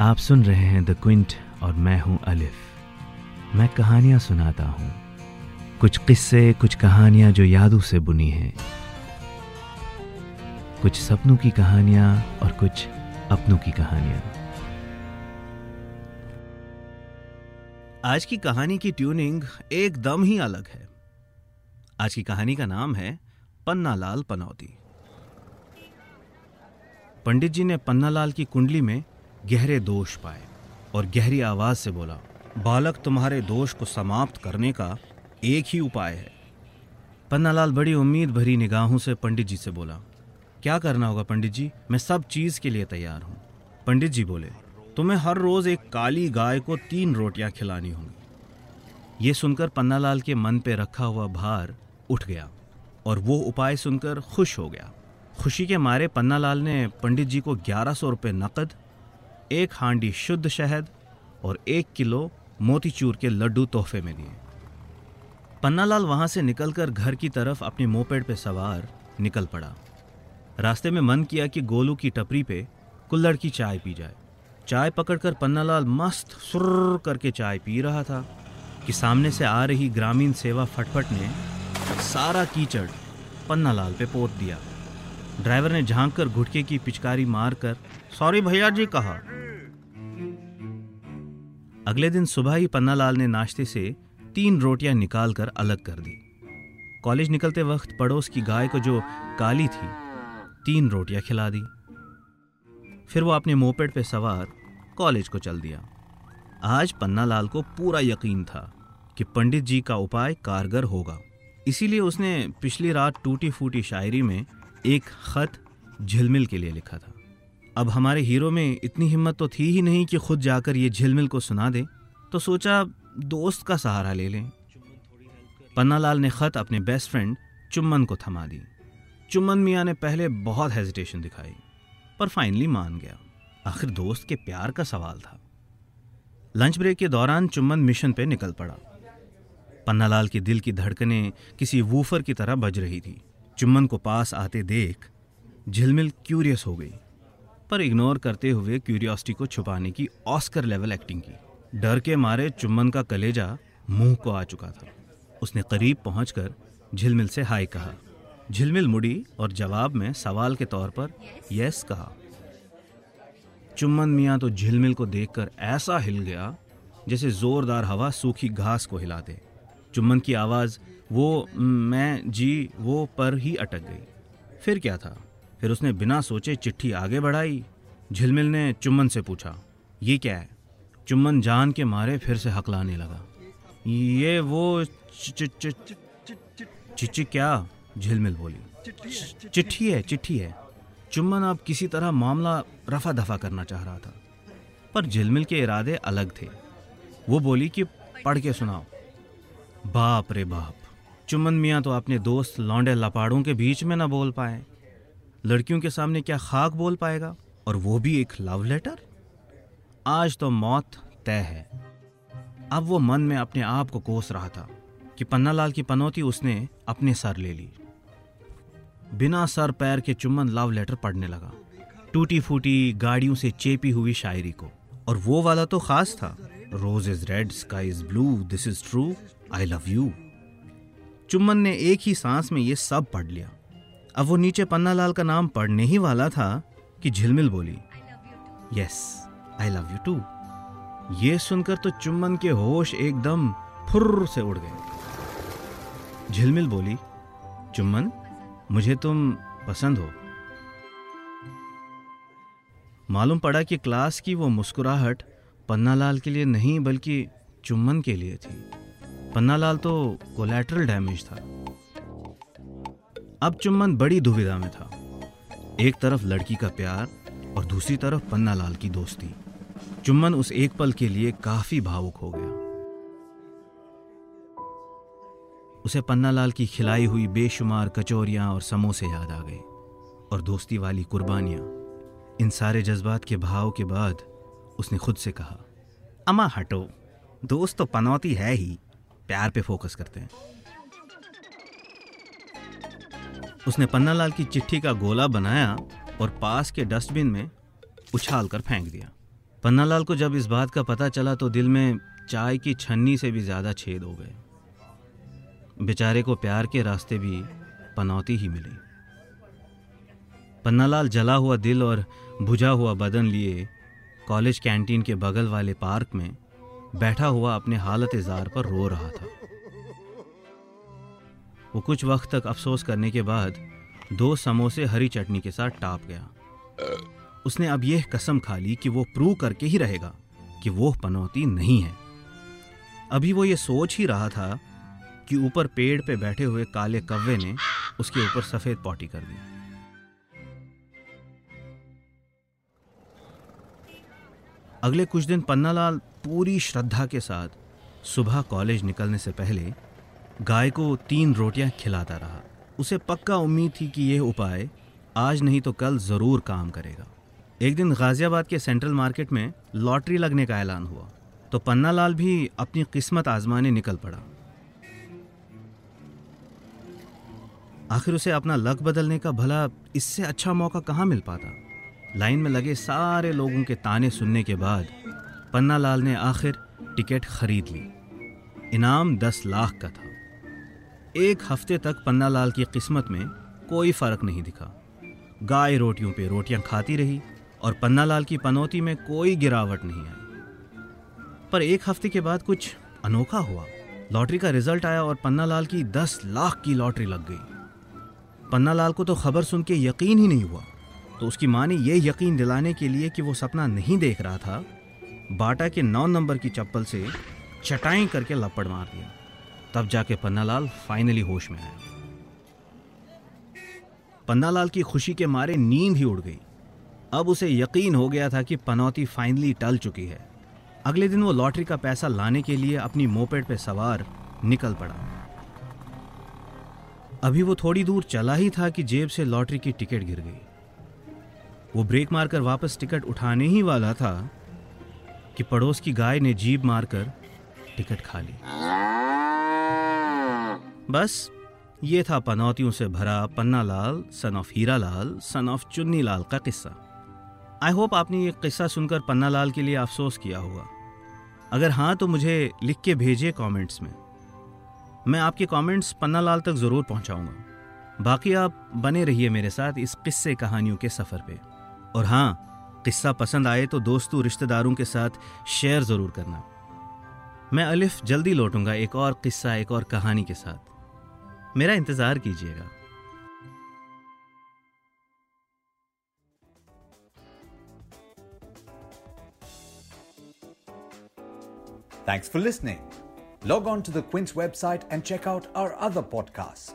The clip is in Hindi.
आप सुन रहे हैं द क्विंट और मैं हूँ अलिफ मैं कहानियाँ सुनाता हूँ। कुछ किस्से, कुछ कहानियाँ जो यादों से बुनी हैं। कुछ सपनों की कहानियाँ और कुछ अपनों की कहानियाँ। आज की कहानी की ट्यूनिंग एकदम ही अलग है। आज की कहानी का नाम है पन्नालाल पनौती। पंडित जी ने पन्नालाल की कुंडली में गहरे दोष पाए और गहरी आवाज़ से बोला, बालक तुम्हारे दोष को समाप्त करने का एक ही उपाय है। पन्नालाल बड़ी उम्मीद भरी निगाहों से पंडित जी से बोला, क्या करना होगा पंडित जी? मैं सब चीज़ के लिए तैयार हूँ। पंडित जी बोले, तुम्हें हर रोज एक काली गाय को तीन रोटियाँ खिलानी होंगी। ये सुनकर पन्नालाल के मन पे रखा हुआ भार उठ गया और वो उपाय सुनकर खुश हो गया। खुशी के मारे पन्नालाल ने पंडित जी को ग्यारह सौ रुपये नकद एक हांडी शुद्ध शहद और एक किलो मोतीचूर के लड्डू तोहफे में दिए। पन्नालाल वहाँ से निकलकर घर की तरफ़ अपनी मोपेड पे सवार निकल पड़ा। रास्ते में मन किया कि गोलू की टपरी पे कुल्लड़ की चाय पी जाए। चाय पकड़कर पन्नालाल मस्त सुर करके चाय पी रहा था कि सामने से आ रही ग्रामीण सेवा फटफट ने सारा कीचड़ पन्नालाल पे पोत दिया। ड्राइवर ने झाँक कर घुटके की पिचकारी मारकर, सॉरी भैया जी, कहा। अगले दिन सुबह ही पन्नालाल ने नाश्ते से तीन रोटियाँ निकाल कर अलग कर दी। कॉलेज निकलते वक्त पड़ोस की गाय को जो काली थी, तीन रोटियाँ खिला दी। फिर वो अपने मोपेड पे सवार कॉलेज को चल दिया। आज पन्नालाल को पूरा यकीन था कि पंडित जी का उपाय कारगर होगा। इसीलिए उसने पिछली रात टूटी फूटी शायरी में एक खत झिलमिल के लिए लिखा था। अब हमारे हीरो में इतनी हिम्मत तो थी ही नहीं कि खुद जाकर ये झिलमिल को सुना दे तो सोचा दोस्त का सहारा ले लें। पन्नालाल ने खत अपने बेस्ट फ्रेंड चुम्मन को थमा दी। चुम्मन मियाँ ने पहले बहुत हेजिटेशन दिखाई, पर फाइनली मान गया। आखिर दोस्त के प्यार का सवाल था। लंच ब्रेक के दौरान चुम्मन मिशन पे निकल पड़ा। पन्नालाल के दिल की धड़कनें किसी वूफर की तरह बज रही थी। चुम्मन को पास आते देख झिलमिल क्यूरियस हो गई, पर इग्नोर करते हुए क्यूरियोसिटी को छुपाने की ऑस्कर लेवल एक्टिंग की। डर के मारे चुम्बन का कलेजा मुँह को आ चुका था। उसने करीब पहुंचकर झिलमिल से हाय कहा। झिलमिल मुड़ी और जवाब में सवाल के तौर पर यस कहा। चुम्बन मियाँ तो झिलमिल को देखकर ऐसा हिल गया जैसे जोरदार हवा सूखी घास को हिला दे चुम्बन की आवाज़, वो, मैं, जी, वो पर ही अटक गई। फिर क्या था? फिर उसने बिना सोचे चिट्ठी आगे बढ़ाई। झिलमिल ने चुम्बन से पूछा, ये क्या है? चुम्बन जान के मारे फिर से हकलाने लगा। ये वो चिट्ठी क्या? झिलमिल बोली। चिट्ठी है चिट्ठी है। चुम्बन अब किसी तरह मामला रफा दफ़ा करना चाह रहा था। पर झिलमिल के इरादे अलग थे। वो बोली कि, पढ़ के सुनाओ। बाप रे बाप चुमन मियाँ तो अपने दोस्त लौंडे लपाड़ों के बीच में ना बोल पाए। लड़कियों के सामने क्या खाक बोल पाएगा? और वो भी एक लव लेटर आज तो मौत तय है। अब वो मन में अपने आप को कोस रहा था कि पन्नालाल की पनौती उसने अपने सर ले ली। बिना सर पैर के चुम्बन लव लेटर पढ़ने लगा। टूटी फूटी गाड़ियों से चेपी हुई शायरी को। और वो वाला तो खास था। Rose is red sky is blue this is true I love you चुम्बन ने एक ही सांस में ये सब पढ़ लिया। अब वो नीचे पन्नालाल का नाम पढ़ने ही वाला था कि झिलमिल बोली yes I love you too ये सुनकर तो चुम्बन के होश एकदम फुर्र से उड़ गए। झिलमिल बोली चुम्बन मुझे तुम पसंद हो। मालूम पड़ा कि क्लास की वो मुस्कुराहट पन्नालाल के लिए नहीं बल्कि चुम्बन के लिए थी। पन्नालाल तो कोलेट्रल डैमेज था। अब चुम्बन बड़ी दुविधा में था। एक तरफ़ लड़की का प्यार और दूसरी तरफ़ पन्नालाल की दोस्ती। चुम्बन उस एक पल के लिए काफ़ी भावुक हो गया। उसे पन्नालाल की खिलाई हुई बेशुमार कचौरियाँ और समोसे याद आ गए और दोस्ती वाली कुर्बानियाँ। इन सारे जज्बात के भाव के बाद उसने खुद से कहा अमा हटो, दोस्त तो पनौती है ही। प्यार पे फोकस करते हैं। उसने पन्नालाल की चिट्ठी का गोला बनाया और पास के डस्टबिन में उछाल कर फेंक दिया। पन्नालाल को जब इस बात का पता चला तो दिल में चाय की छन्नी से भी ज़्यादा छेद हो गए। बेचारे को प्यार के रास्ते भी पनौती ही मिली। पन्नालाल जला हुआ दिल और बुझा हुआ बदन लिए कॉलेज कैंटीन के बगल वाले पार्क में बैठा हुआ अपने हालत इजार पर रो रहा था। वो कुछ वक्त तक अफसोस करने के बाद दो समोसे हरी चटनी के साथ टाप गया। उसने अब यह कसम खा ली कि वो प्रूव करके ही रहेगा, कि वो पनौती नहीं है। अभी वो ये सोच ही रहा था कि ऊपर पेड़ पे बैठे हुए काले कव्वे ने उसके ऊपर सफ़ेद पॉटी कर दी। अगले कुछ दिन पन्नालाल पूरी श्रद्धा के साथ सुबह कॉलेज निकलने से पहले गाय को तीन रोटियाँ खिलाता रहा। उसे पक्का उम्मीद थी कि यह उपाय आज नहीं तो कल ज़रूर काम करेगा। एक दिन गाजियाबाद के सेंट्रल मार्केट में लॉटरी लगने का ऐलान हुआ तो पन्नालाल भी अपनी किस्मत आजमाने निकल पड़ा। आखिर उसे अपना लक बदलने का भला इससे अच्छा मौका कहाँ मिल पाता? लाइन में लगे सारे लोगों के ताने सुनने के बाद पन्ना लाल ने आखिर टिकट खरीद ली। इनाम दस लाख का था। एक हफ़्ते तक पन्ना लाल की किस्मत में कोई फ़र्क नहीं दिखा। गाय रोटियों पे रोटियाँ खाती रही और पन्ना लाल की पनौती में कोई गिरावट नहीं आई। पर एक हफ़्ते के बाद कुछ अनोखा हुआ। लॉटरी का रिज़ल्ट आया और पन्ना लाल की दस लाख की लॉटरी लग गई। पन्ना लाल को तो खबर सुन के यकीन ही नहीं हुआ। तो उसकी माँ ने यह यकीन दिलाने के लिए कि वो सपना नहीं देख रहा था। बाटा के नौ नंबर की चप्पल से चटाई करके लपड़ मार दिया। तब जाके पन्नालाल फाइनली होश में आया। पन्नालाल की खुशी के मारे नींद ही उड़ गई। अब उसे यकीन हो गया था कि पनौती फाइनली टल चुकी है। अगले दिन वो लॉटरी का पैसा लाने के लिए अपनी मोपेड पे सवार निकल पड़ा। अभी वो थोड़ी दूर चला ही था कि जेब से लॉटरी की टिकट गिर गई। वो ब्रेक मारकर वापस टिकट उठाने ही वाला था कि पड़ोस की गाय ने जीप मारकर टिकट खा ली। बस, ये था पनौतियों से भरा पन्ना लाल सन of Hira Lal sun of Chunni Lal का किस्सा। आई होप आपने ये किस्सा सुनकर पन्ना लाल के लिए अफसोस किया होगा। अगर हाँ तो मुझे लिख के भेजिए कमेंट्स में। मैं आपके कमेंट्स पन्ना लाल तक ज़रूर पहुंचाऊँगा। बाकी आप बने रहिए मेरे साथ इस किस्से कहानियों के सफ़र पे। और हाँ किस्सा पसंद आए तो दोस्तों रिश्तेदारों के साथ शेयर ज़रूर करना मैं अलिफ, जल्दी लौटूँगा एक और किस्सा, एक और कहानी के साथ मेरा इंतज़ार कीजिएगा Thanks for listening. Log on to the Quince website and check out our other podcasts.